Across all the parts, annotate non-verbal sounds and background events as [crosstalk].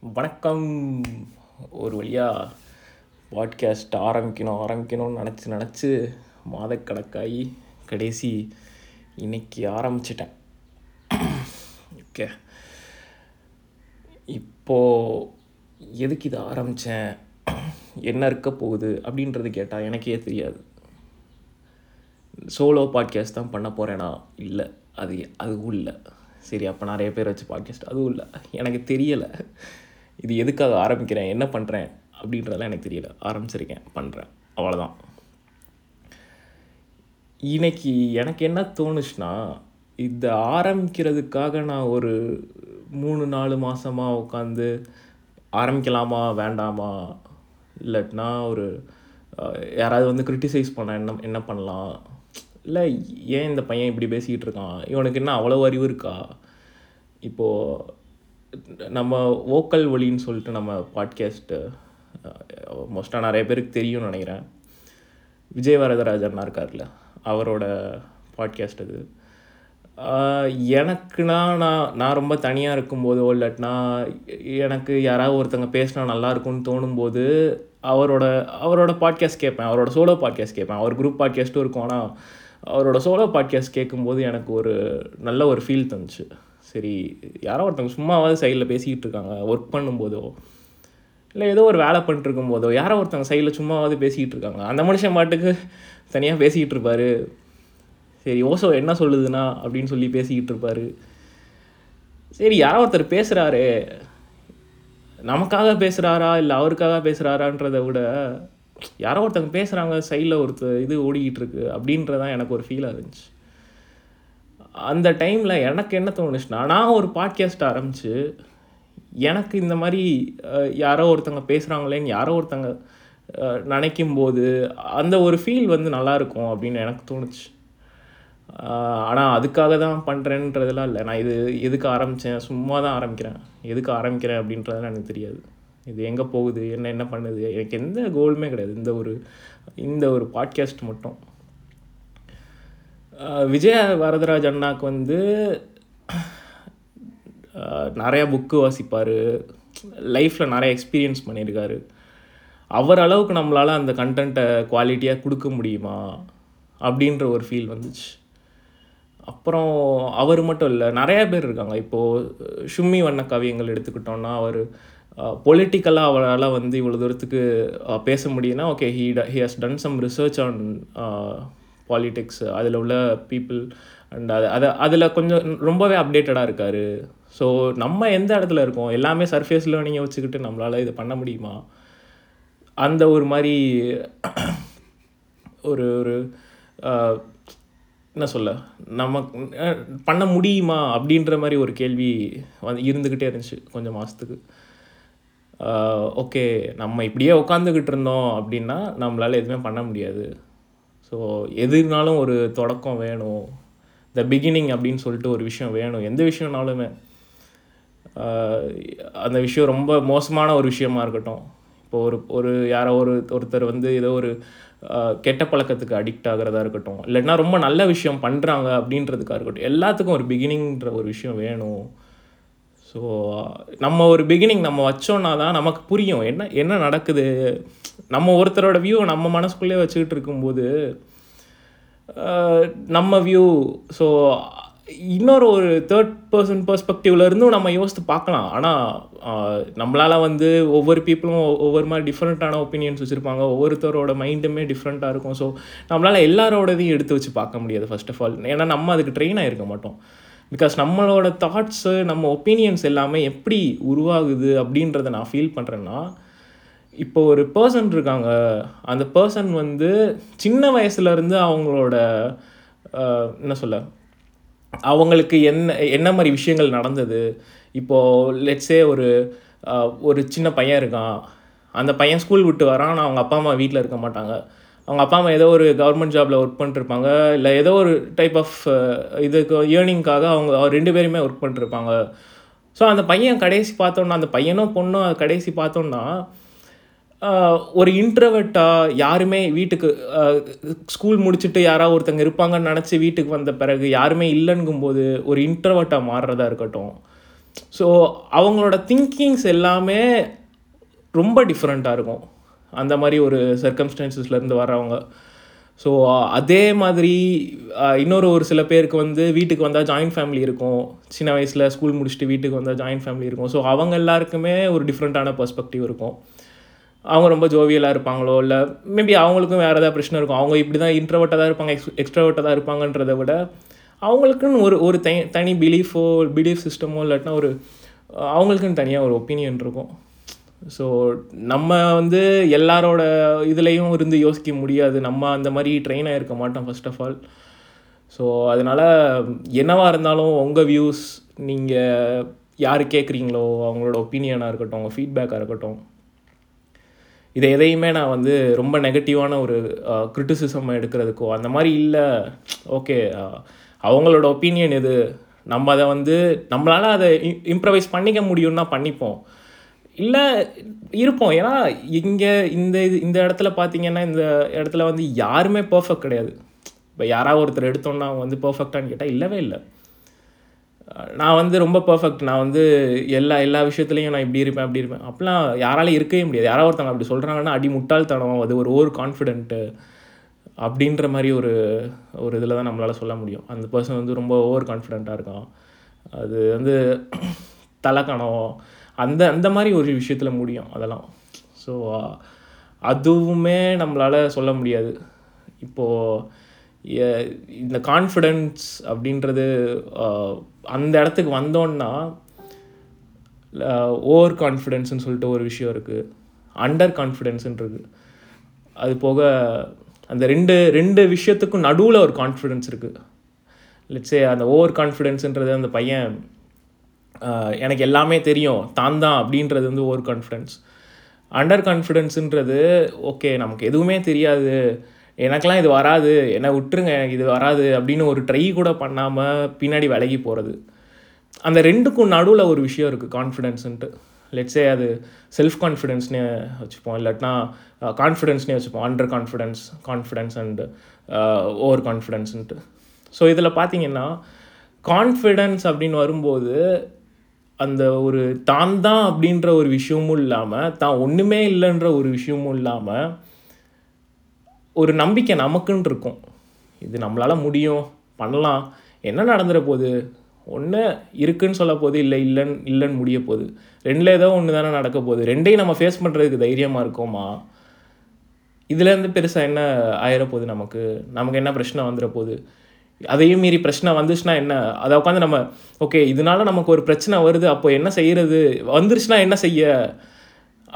வணக்கம். ஒரு வழியாக பாட்காஸ்ட் ஆரம்பிக்கணும் ஆரம்பிக்கணும்னு நினச்சி நினச்சி மாதக்கணக்காகி கடைசி இன்னைக்கு ஆரம்பிச்சிட்டேன். ஓகே. இப்போது எதுக்கு இதை ஆரம்பித்தேன் என்ன இருக்க போகுது அப்படின்றது கேட்டால் எனக்கே தெரியாது. சோலோ பாட்காஸ்ட் தான் பண்ண போகிறேனா இல்லை. அது அதுவும் இல்லை. சரி அப்போ நிறைய பேர் வச்சு பாட்காஸ்ட் அதுவும் இல்லை. எனக்கு தெரியலை. இது எதுக்காக ஆரம்பிக்கிறேன்? என்ன பண்ணுறேன் அப்படின்றதெல்லாம் எனக்கு தெரியல. ஆரம்பிச்சிருக்கேன். பண்ணுறேன் அவ்வளோதான் இன்னைக்கு எனக்கு என்ன தோணுச்சுன்னா இதை ஆரம்பிக்கிறதுக்காக நான் ஒரு மூணு நாலு மாதமாக உட்காந்து ஆரம்பிக்கலாமா வேண்டாமா? இல்லாட்டினா ஒரு யாராவது வந்து க்ரிட்டிசைஸ் பண்ண என்ன என்ன பண்ணலாம்? இல்லை ஏன் இந்த பையன் இப்படி பேசிக்கிட்டு இருக்கான்? இவனுக்கு என்ன அவ்வளோ அறிவு இருக்கா? இப்போது நம்ம வோக்கல் ஒளின்னு சொல்லிட்டு நம்ம பாட்காஸ்ட்டு மோஸ்ட்டாக நிறைய பேருக்கு தெரியும்னு நினைக்கிறேன். விஜய் வரதராஜன் இருக்கார்ல அவரோட பாட்காஸ்ட் அது. எனக்குனா நான் நான் ரொம்ப தனியாக இருக்கும்போதோ இல்லாட்டினா எனக்கு யாராவது ஒருத்தங்க பேசினா நல்லா இருக்கும்னு தோணும்போது அவரோட அவரோட பாட்காஸ்ட் கேட்பேன். அவரோட சோலோ பாட்காஸ்ட் கேட்பேன். அவர் குரூப் பாட்காஸ்ட்டும் இருக்கும். ஆனால் அவரோட சோலோ பாட்காஸ்ட் கேட்கும்போது எனக்கு ஒரு நல்ல ஒரு ஃபீல் தந்துச்சு. சரி யாரோ ஒருத்தவங்க சும்மாவாவது சைடில் பேசிக்கிட்டு இருக்காங்க. ஒர்க் பண்ணும்போதோ இல்லை ஏதோ ஒரு வேலை பண்ணிட்டுருக்கும் போதோ யாரோ ஒருத்தவங்க சைடில் சும்மாவாவது பேசிக்கிட்டு இருக்காங்க அந்த மனுஷன் பாட்டுக்கு தனியாக பேசிக்கிட்டு இருப்பாரு. சரி ஓசோ என்ன சொல்லுதுன்னா அப்படின்னு சொல்லி பேசிக்கிட்டு இருப்பாரு. சரி யாரோ ஒருத்தர் பேசுகிறாரு நமக்காக பேசுகிறாரா இல்லை அவருக்காக பேசுகிறாரான்றதை விட யாரோ ஒருத்தவங்க பேசுகிறாங்க சைடில் ஒருத்தர் இது ஓடிக்கிட்டு இருக்கு அப்படின்றதான் எனக்கு ஒரு ஃபீலாக இருந்துச்சு. அந்த டைமில் எனக்கு என்ன தோணுச்சுன்னா நான் ஒரு பாட்காஸ்ட் ஆரம்பித்து எனக்கு இந்த மாதிரி யாரோ ஒருத்தங்க பேசுகிறாங்களேன்னு யாரோ ஒருத்தங்க நினைக்கும் போது அந்த ஒரு ஃபீல் வந்து நல்லா இருக்கும் அப்படின்னு எனக்கு தோணுச்சு. ஆனால் அதுக்காக தான் பண்ணுறேன்றதெல்லாம் இல்லை. நான் இது எதுக்கு ஆரம்பித்தேன் சும்மா தான் ஆரம்பிக்கிறேன். எதுக்கு ஆரம்பிக்கிறேன் அப்படின்றதெல்லாம் எனக்கு தெரியாது. இது எங்கே போகுது? என்ன என்ன பண்ணுது? எனக்கு எந்த கோலுமே கிடையாது. இந்த ஒரு இந்த ஒரு பாட்காஸ்ட் மட்டும். விஜய வரதராஜ் அண்ணாக்கு வந்து நிறையா புக்கு வாசிப்பார். லைஃப்பில் நிறைய எக்ஸ்பீரியன்ஸ் பண்ணியிருக்காரு. அவர் அளவுக்கு நம்மளால் அந்த கண்டென்ட்டை குவாலிட்டியாக கொடுக்க முடியுமா? அப்படின்ற ஒரு ஃபீல் வந்துச்சு. அப்புறம் அவர் மட்டும் இல்லை நிறையா பேர் இருக்காங்க. இப்போது ஷும்மி வண்ண காவியங்கள் எடுத்துக்கிட்டோம்னா அவர் பொலிட்டிக்கலாக அவரால் வந்து இவ்வளோ தூரத்துக்கு பேச முடியும்னா okay he he has done some research on politics அதில் உள்ள பீப்புள் அண்ட் அது அதை அதில் கொஞ்சம் ரொம்பவே அப்டேட்டடாக இருக்கார். ஸோ நம்ம எந்த இடத்துல இருக்கோம்? எல்லாமே சர்ஃபேஸ் லேர்னிங்கை வச்சுக்கிட்டு நம்மளால் இதை பண்ண முடியுமா? அந்த ஒரு மாதிரி ஒரு ஒரு என்ன சொல்ல? நம்ம பண்ண முடியுமா? அப்படின்ற மாதிரி ஒரு கேள்வி வந்து இருந்துக்கிட்டே இருந்துச்சு கொஞ்சம் மாதத்துக்கு ஓகே நம்ம இப்படியே உட்காந்துக்கிட்டு இருந்தோம் அப்படின்னா நம்மளால் எதுவுமே பண்ண முடியாது. ஸோ எதுனாலும் ஒரு தொடக்கம் வேணும். த பிகினிங் அப்படின்னு சொல்லிட்டு ஒரு விஷயம் வேணும். எந்த விஷயம்னாலுமே அந்த விஷயம் ரொம்ப மோசமான ஒரு விஷயமா இருக்கட்டும். இப்போ ஒரு ஒரு யாரோ ஒரு ஒருத்தர் வந்து ஏதோ ஒரு கெட்ட பழக்கத்துக்கு அடிக்ட் ஆகிறதா இருக்கட்டும். இல்லைன்னா ரொம்ப நல்ல விஷயம் பண்ணுறாங்க அப்படின்றதுக்காக இருக்கட்டும். எல்லாத்துக்கும் ஒரு பிகினிங்ன்ற ஒரு விஷயம் வேணும். ஸோ நம்ம ஒரு பிகினிங் நம்ம வச்சோன்னா தான் நமக்கு புரியும். என்ன என்ன நடக்குது? நம்ம ஒருத்தரோட வியூ நம்ம மனசுக்குள்ளே வச்சுக்கிட்டு இருக்கும்போது நம்ம வியூ ஸோ இன்னொரு ஒரு தேர்ட் பர்சன் பர்ஸ்பெக்டிவ்ல இருந்தும் நம்ம யோசித்து பார்க்கலாம். ஆனால் நம்மளால் வந்து ஒவ்வொரு பீப்புளும் ஒவ்வொரு மாதிரி டிஃப்ரெண்ட்டான ஒப்பீனியன்ஸ் வச்சுருப்பாங்க. ஒவ்வொருத்தரோட மைண்டுமே டிஃப்ரெண்ட்டாக இருக்கும். ஸோ நம்மளால் எல்லாரோடதையும் எடுத்து வச்சு பார்க்க முடியாது ஃபர்ஸ்ட் ஆஃப் ஆல் ஏன்னா நம்ம அதுக்கு ட்ரெயின் ஆகிருக்க மாட்டோம். பிகாஸ் நம்மளோட தாட்ஸு நம்ம ஒப்பீனியன்ஸ் எல்லாமே எப்படி உருவாகுது அப்படின்றத நான் ஃபீல் பண்ணுறேன்னா இப்போ ஒரு பர்சன் இருக்காங்க. அந்த பர்சன் வந்து சின்ன வயசுலேருந்து அவங்களோட என்ன சொல்ல? அவங்களுக்கு என்ன என்ன மாதிரி விஷயங்கள் நடந்தது? இப்போது லெட்ஸே ஒரு ஒரு சின்ன பையன் இருக்கான். அந்த பையன் ஸ்கூல் விட்டு வரான் ஆனால் அவங்க அப்பா அம்மா வீட்டில் இருக்க மாட்டாங்க. அவங்க அப்பா அம்மா ஏதோ ஒரு கவர்மெண்ட் ஜாபில் ஒர்க் பண்ணிட்டுருப்பாங்க இல்லை ஏதோ ஒரு டைப் ஆஃப் இதுக்கு ஏர்னிங்காக அவங்க அவர் ரெண்டு பேருமே ஒர்க் பண்ணிட்டுருப்பாங்க ஸோ அந்த பையன் கடைசி பார்த்தோன்னா அந்த பையனும் பொண்ணும் கடைசி பார்த்தோன்னா ஒரு இன்ட்ரவெட்டாக யாருமே வீட்டுக்கு ஸ்கூல் முடிச்சுட்டு யாராவது ஒருத்தங்க இருப்பாங்கன்னு நினச்சி வீட்டுக்கு வந்த பிறகு யாருமே இல்லைங்கும்போது ஒரு இன்ட்ரவெட்டாக மாறுறதா இருக்கட்டும். ஸோ அவங்களோட திங்கிங்ஸ் எல்லாமே ரொம்ப டிஃப்ரெண்ட்டாக இருக்கும். அந்த மாதிரி ஒரு சர்க்கம்ஸ்டான்சஸ்லேருந்து வர்றவங்க. ஸோ அதே மாதிரி இன்னொரு ஒரு சில பேருக்கு வந்து வீட்டுக்கு வந்தால் ஜாயின்ட் ஃபேமிலி இருக்கும். சின்ன வயசில் ஸ்கூல் முடிச்சுட்டு வீட்டுக்கு வந்தால் ஜாயின்ட் ஃபேமிலி இருக்கும். ஸோ அவங்க எல்லாருக்குமே ஒரு டிஃப்ரெண்ட்டான பர்ஸ்பெக்டிவ் இருக்கும். அவங்க ரொம்ப ஜோவியலாக இருப்பாங்களோ? இல்லை மேபி அவங்களுக்கும் வேறு ஏதாவது பிரச்சனை இருக்கும். அவங்க இப்படி தான் இன்ட்ரவர்ட்டாக தான் இருப்பாங்க எக்ஸ் எக்ஸ்ட்ராவர்ட்டாக தான் இருப்பாங்கன்றதை விட அவங்களுக்குன்னு ஒரு ஒரு தனி தனி பிலீஃபோ பிலீஃப் சிஸ்டமோ இல்லாட்டினா ஒரு அவங்களுக்குன்னு தனியாக ஒரு ஒப்பீனியன் இருக்கும். ஸோ நம்ம வந்து எல்லாரோட இதுலேயும் இருந்து யோசிக்க முடியாது. நம்ம அந்த மாதிரி ட்ரெயின் ஆகிருக்க மாட்டோம் ஃபர்ஸ்ட் ஆஃப் ஆல் ஸோ அதனால் என்னவாக இருந்தாலும் உங்கள் வியூஸ் நீங்கள் யார் கேட்குறீங்களோ அவங்களோட ஒப்பீனியனாக இருக்கட்டும் உங்கள் ஃபீட்பேக்காக இருக்கட்டும் இதை எதையுமே நான் வந்து ரொம்ப நெகட்டிவான ஒரு கிரிட்டிசிசம் எடுக்கிறதுக்கோ அந்த மாதிரி இல்லை. ஓகே அவங்களோட ஒப்பீனியன் இது நம்ம அதை வந்து நம்மளால் அதை இம்ப்ரவைஸ் பண்ணிக்க முடியும்னா பண்ணிப்போம். இல்லை இருப்போம். ஏன்னா இங்கே இந்த இது இந்த இடத்துல பார்த்தீங்கன்னா இந்த இடத்துல வந்து யாருமே பர்ஃபெக்ட் கிடையாது. இப்போ யாராவது ஒருத்தர் எடுத்தோன்னா அவங்க வந்து பர்ஃபெக்டான்னு கேட்டால் இல்லவே இல்லை. நான் வந்து ரொம்ப பர்ஃபெக்ட் நான் வந்து எல்லா எல்லா விஷயத்துலையும் நான் இப்படி இருப்பேன் அப்படி இருப்பேன். அப்படிலாம் யாராலையும் இருக்கவே முடியாது. யாராவது ஒருத்தவங்க அப்படி சொல்கிறாங்கன்னா அடி முட்டாள்தனம் அது ஒரு ஓவர் கான்ஃபிடென்ட்டு அப்படின்ற மாதிரி ஒரு ஒரு இதில் தான் நம்மளால் சொல்ல முடியும். அந்த பர்சன் வந்து ரொம்ப ஓவர் கான்ஃபிடென்ட்டாக இருக்கான். அது வந்து [clears throat] தலக்கணம். அந்த அந்த மாதிரி ஒரு விஷயத்தில் முடியும் அதெல்லாம். ஸோ அதுவுமே நம்மளால் சொல்ல முடியாது. இப்போது இந்த கான்ஃபிடென்ஸ் அப்படின்றது அந்த இடத்துக்கு வந்தோன்னா ஓவர் கான்ஃபிடென்ஸ்னு சொல்லிட்டு ஒரு விஷயம் இருக்குது அண்டர் கான்ஃபிடென்ஸுன்றது அது போக அந்த ரெண்டு ரெண்டு விஷயத்துக்கும் நடுவில் ஒரு கான்ஃபிடென்ஸ் இருக்குது லெட்ஸே அந்த ஓவர் கான்ஃபிடென்ஸுன்றது அந்த பையன் எனக்கு எல்லாமே தெரியும். தான் தான் அப்படின்றது வந்து ஓவர் கான்ஃபிடென்ஸ் அண்டர் கான்ஃபிடென்ஸுன்றது ஓகே நமக்கு எதுவுமே தெரியாது. எனக்கெல்லாம் இது வராது என்னை விட்டுருங்க எனக்கு இது வராது அப்படின்னு ஒரு ட்ரை கூட பண்ணாமல் பின்னாடி விலகி போகிறது அந்த ரெண்டுக்கும் நடுவில் ஒரு விஷயம் இருக்குது கான்ஃபிடென்ஸுன்ட்டு லெட்ஸே அது செல்ஃப் கான்ஃபிடென்ஸ்னே வச்சுப்போம் இல்லாட்டினா கான்ஃபிடென்ஸ்னே வச்சுப்போம் under confidence confidence and over கான்ஃபிடென்ஸ்ன்ட்டு so இதில் பார்த்தீங்கன்னா கான்ஃபிடென்ஸ் அப்படின்னு வரும்போது அந்த ஒரு தான் தான் அப்படின்ற ஒரு விஷயமும் இல்லாமல் தான் ஒன்றுமே இல்லைன்ற ஒரு விஷயமும் இல்லாமல் ஒரு நம்பிக்கை நமக்குன்னு இருக்கும் இது நம்மளால் முடியும் பண்ணலாம். என்ன நடந்துட போகுது ஒன்று இருக்குன்னு சொல்ல போகுது இல்லை இல்லைன்னு இல்லைன்னு முடிய போகுது ரெண்டில் ஏதோ ஒன்று தானே நடக்க போகுது. ரெண்டையும் நம்ம ஃபேஸ் பண்ணுறதுக்கு தைரியமாக இருக்கோமா? இதுலேருந்து பெருசாக என்ன ஆயிடப்போகுது போகுது நமக்கு? நமக்கு என்ன பிரச்சனை வந்துட போகுது அதையும் மீறி பிரச்சனை வந்துச்சுன்னா என்ன? அதை உட்காந்து நம்ம ஓகே இதனால நமக்கு ஒரு பிரச்சனை வருது. அப்போ என்ன செய்கிறது வந்துருச்சுன்னா என்ன செய்ய?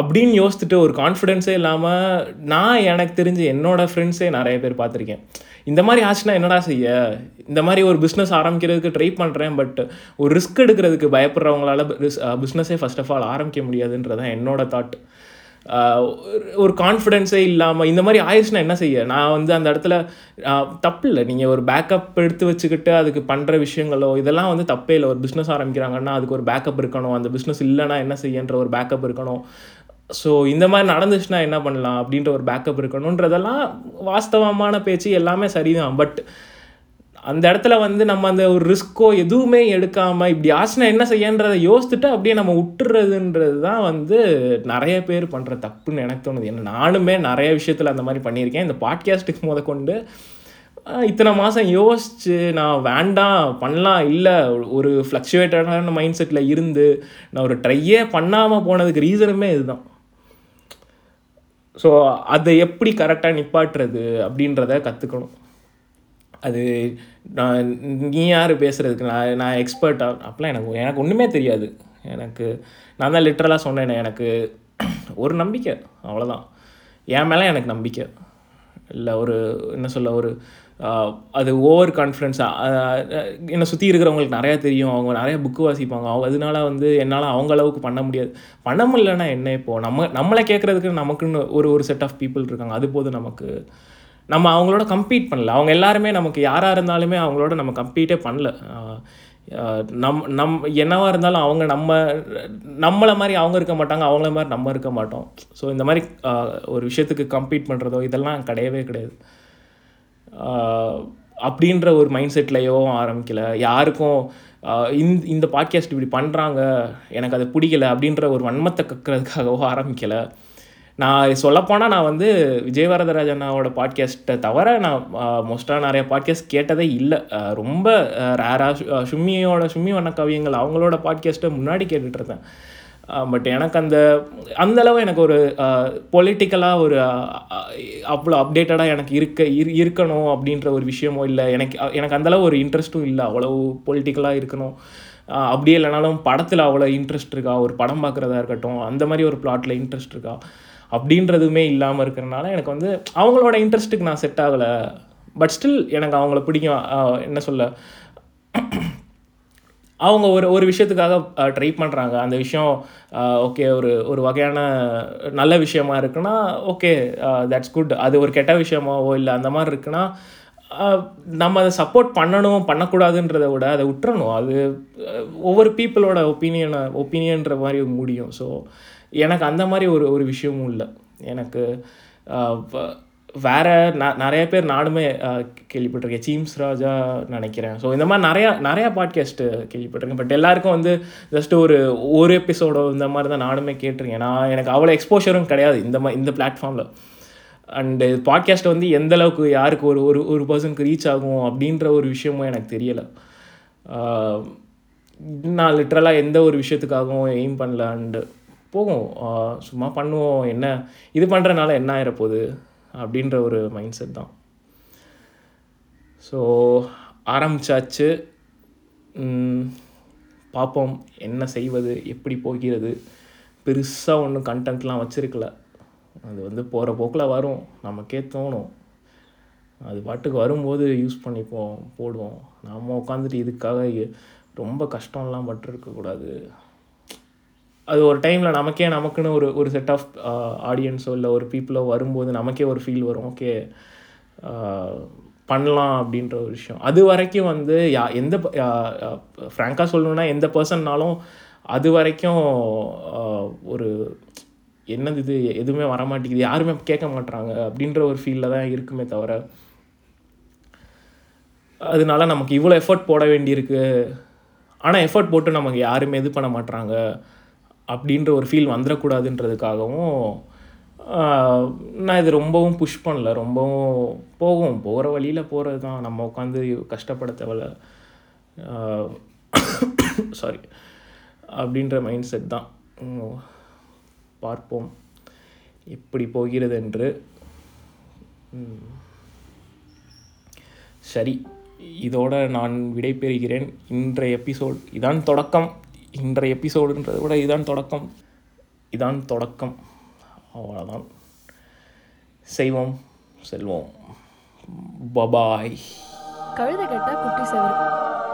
அப்படின்னு யோசிச்சுட்டு ஒரு கான்ஃபிடென்ஸே இல்லாமல் நான் எனக்கு தெரிஞ்சு என்னோட ஃப்ரெண்ட்ஸே நிறைய பேர் பார்த்துருக்கேன். இந்த மாதிரி ஆச்சுன்னா என்னடா செய்ய? இந்த மாதிரி ஒரு பிஸ்னஸ் ஆரம்பிக்கிறதுக்கு ட்ரை பண்ணுறேன் பட் ஒரு ரிஸ்க் எடுக்கிறதுக்கு பயப்படுறவங்களால பிஸ்னஸே ஃபஸ்ட் ஆஃப் ஆல் ஆரம்பிக்க முடியாதுன்றதான் என்னோடய தாட் ஒரு கான்ஃபிடென்ஸே இல்லாமல் இந்த மாதிரி ஆயிடுச்சுன்னா என்ன செய்ய? நான் வந்து அந்த இடத்துல தப்பு இல்லை. நீங்கள் ஒரு பேக்கப் எடுத்து வச்சுக்கிட்டு அதுக்கு பண்ணுற விஷயங்களோ இதெல்லாம் வந்து தப்பே இல்லை. ஒரு பிஸ்னஸ் ஆரம்பிக்கிறாங்கன்னா அதுக்கு ஒரு பேக்கப் இருக்கணும். அந்த பிஸ்னஸ் இல்லைன்னா என்ன செய்யன்ற ஒரு பேக்கப் இருக்கணும். ஸோ இந்த மாதிரி நடந்துச்சுன்னா என்ன பண்ணலாம்? அப்படின்ற ஒரு பேக்கப் இருக்கணுன்றதெல்லாம் வாஸ்தவமான பேச்சு எல்லாமே சரிதான். பட் அந்த இடத்துல வந்து நம்ம அந்த ஒரு ரிஸ்க்கோ எதுவுமே எடுக்காமல் இப்படி ஆச்சுனா என்ன செய்யன்றதை யோசிச்சுட்டு அப்படியே நம்ம விட்டுறதுன்றது தான் வந்து நிறைய பேர் பண்ணுற தப்புன்னு எனக்கு தோணுது. ஏன்னா நானுமே நிறைய விஷயத்தில் அந்த மாதிரி பண்ணியிருக்கேன். இந்த பாட்காஸ்ட்டுக்கு முத கொண்டு இத்தனை மாதம் யோசிச்சு நான் வேண்டாம் பண்ணலாம் இல்லை ஒரு ஃப்ளக்சுவேட்டடான மைண்ட் செட்டில் இருந்து நான் ஒரு ட்ரையே பண்ணாமல் போனதுக்கு ரீசனுமே இதுதான். ஸோ அதை எப்படி கரெக்டாக நிப்பாட்டுறது அப்படின்றத கற்றுக்கணும் அது நான் நீ யார் பேசுகிறதுக்கு நான் நான் எக்ஸ்பர்ட்டாக அப்போலாம் எனக்கு எனக்கு ஒன்றுமே தெரியாது. எனக்கு நான் தான் லிட்ரலாக சொன்னேன் எனக்கு ஒரு நம்பிக்கை அவ்வளோதான் என் மேலே எனக்கு நம்பிக்கை. இல்லை ஒரு என்ன சொல்ல ஒரு அது ஓவர் கான்ஃபிடென்ஸ் என்னை சுற்றி இருக்கிறவங்களுக்கு நிறையா தெரியும். அவங்க நிறைய புக்கு வாசிப்பாங்க. அவங்க அதனால வந்து என்னால் அவங்க அளவுக்கு பண்ண முடியாது. பண்ண முடியலன்னா என்ன இப்போது நம்ம நம்மளை கேட்குறதுக்கு நமக்குன்னு ஒரு ஒரு செட் ஆஃப் பீப்புள் இருக்காங்க. அது போதும் நமக்கு. நம்ம அவங்களோட கம்பீட் பண்ணல. அவங்க எல்லாருமே நமக்கு யாராக இருந்தாலுமே அவங்களோட நம்ம கம்பீட்டே பண்ணல. நம் நம் என்னவாக இருந்தாலும் அவங்க நம்ம நம்மளை மாதிரி அவங்க இருக்க மாட்டாங்க. அவங்கள மாதிரி நம்ம இருக்க மாட்டோம். ஸோ இந்த மாதிரி ஒரு விஷயத்துக்கு கம்பீட் பண்ணுறதோ இதெல்லாம் கிடையவே கிடையாது. அப்படின்ற ஒரு மைண்ட் செட்லையோ ஆரம்பிக்கல. யாருக்கும் இந்த இந்த பாட்காஸ்ட் இப்படி பண்ணுறாங்க எனக்கு அது பிடிக்கல அப்படின்ற ஒரு வன்மத்தை கக்கிறதுக்காகவோ ஆரம்பிக்கலை. நான் சொல்லப்போனால் நான் வந்து விஜய் வரதராஜனாவோட பாட்காஸ்ட்டை தவிர நான் மோஸ்ட்டாக நிறைய பாட்காஸ்ட் கேட்டதே இல்லை. ரொம்ப ரேராக சும்மியோட சும்மி வண்ண கவியங்கள் அவங்களோட பாட்காஸ்ட்டை முன்னாடி கேட்டுட்ருந்தேன் பட் எனக்கு அந்த அந்தளவு எனக்கு ஒரு பொலிட்டிக்கலாக ஒரு அவ்வளோ அப்டேட்டடாக எனக்கு இருக்க இரு இருக்கணும் அப்படின்ற ஒரு விஷயமோ இல்லை. எனக்கு எனக்கு அந்தளவு ஒரு இன்ட்ரெஸ்ட்டும் இல்லை. அவ்வளோ பொலிட்டிக்கலாக இருக்கணும். அப்படியே இல்லைனாலும் படத்தில் அவ்வளோ இன்ட்ரெஸ்ட் இருக்கா? ஒரு படம் பார்க்குறதா இருக்கட்டும் அந்த மாதிரி ஒரு பிளாட்டில் இன்ட்ரெஸ்ட் இருக்கா? அப்படின்றதுமே இல்லாமல் இருக்கிறனால எனக்கு வந்து அவங்களோட இன்ட்ரெஸ்ட்டுக்கு நான் செட் ஆகலை. பட் ஸ்டில் எனக்கு அவங்கள பிடிக்கும். என்ன சொல்ல? அவங்க ஒரு ஒரு விஷயத்துக்காக ட்ரை பண்ணுறாங்க அந்த விஷயம் ஓகே ஒரு ஒரு வகையான நல்ல விஷயமா இருக்குன்னா ஓகே தட்ஸ் குட் அது ஒரு கெட்ட விஷயமாவோ இல்லை அந்த மாதிரி இருக்குன்னா நம்ம அதை சப்போர்ட் பண்ணணும் பண்ணக்கூடாதுன்றதை விட அதை விட்டுறணும். அது ஒவ்வொரு பீப்புளோட ஒப்பீனியனை ஒப்பீனியன்ற மாதிரி முடியும். ஸோ எனக்கு அந்த மாதிரி ஒரு ஒரு விஷயமும் இல்லை. எனக்கு வேற நிறைய பேர் நானுமே கேள்விப்பட்டிருக்கேன். சீம்ஸ் ராஜா நினைக்கிறேன். ஸோ இந்த மாதிரி நிறையா நிறையா பாட்காஸ்ட்டு கேள்விப்பட்டிருக்கேன். பட் எல்லாருக்கும் வந்து ஜஸ்ட் ஒரு ஒரு எபிசோடோ இந்த மாதிரி தான் நானுமே கேட்டிருக்கேன். நான் எனக்கு அவ்வளோ எக்ஸ்போஷரும் கிடையாது இந்த மா இந்த பிளாட்ஃபார்மில் அண்டு பாட்காஸ்ட் வந்து எந்த அளவுக்கு யாருக்கு ஒரு ஒரு ஒரு பர்சனுக்கு ரீச் ஆகும் அப்படின்ற ஒரு விஷயமும் எனக்கு தெரியலை. நான் லிட்ரலாக எந்த ஒரு விஷயத்துக்காகவும் எய்ம் பண்ணல. அண்டு போகும். சும்மா பண்ணுவோம். என்ன இது பண்ணுறனால என்ன ஆயிரப்போகுது? அப்படின்ற ஒரு மைண்ட் செட் தான். ஸோ ஆரம்பிச்சாச்சு. பார்ப்போம் என்ன செய்வது எப்படி போகிறது. பெருசாக ஒன்றும் கண்டென்ட்லாம் வச்சுருக்கல. அது வந்து போகிற போக்கில் வரும். நமக்கே தோணும். அது பாட்டுக்கு வரும்போது யூஸ் பண்ணிப்போம் போடுவோம். நாம் உட்காந்துட்டு இதுக்காக ரொம்ப கஷ்டம்லாம் பட்டிருக்கக்கூடாது. அது ஒரு டைமில் நமக்கே நமக்குன்னு ஒரு ஒரு செட் ஆஃப் ஆடியன்ஸோ இல்லை ஒரு பீப்புளோ வரும்போது நமக்கே ஒரு ஃபீல் வரும். ஓகே uh, பண்ணலாம் அப்படின்ற ஒரு விஷயம். அது வரைக்கும் வந்து யா எந்த ஃப்ராங்காக சொல்லணுன்னா எந்த பர்சன்னாலும் அது வரைக்கும் uh, ஒரு என்னது இது? எதுவுமே வர மாட்டேங்குது யாருமே கேட்க மாட்டுறாங்க அப்படின்ற ஒரு ஃபீலில் தான் இருக்குமே தவிர அதனால நமக்கு இவ்வளோ எஃபர்ட் போட வேண்டியிருக்கு. ஆனால் எஃபர்ட் போட்டு நமக்கு யாருமே இது பண்ண மாட்டுறாங்க அப்படின்ற ஒரு ஃபீல் வந்துடக்கூடாதுன்றதுக்காகவும் நான் இது ரொம்பவும் புஷ் பண்ணல. ரொம்பவும் போகும். போகிற வழியில் போகிறது தான் நம்ம உட்காந்து கஷ்டப்பட தேவையில்ல சாரி அப்படின்ற மைண்ட் செட் தான் பார்ப்போம். எப்படி போகிறது என்று சரி. இதோட நான் விடைபெறுகிறேன். இன்றைய எபிசோட் இதான் தொடக்கம். இன்றைய எபிசோடுன்றதை விட இதான் தொடக்கம். இதான் தொடக்கம். அவ்வளோதான் செய்வோம் செல்வோம். பபாய் கழுதை கட்டா குட்டி செவரு.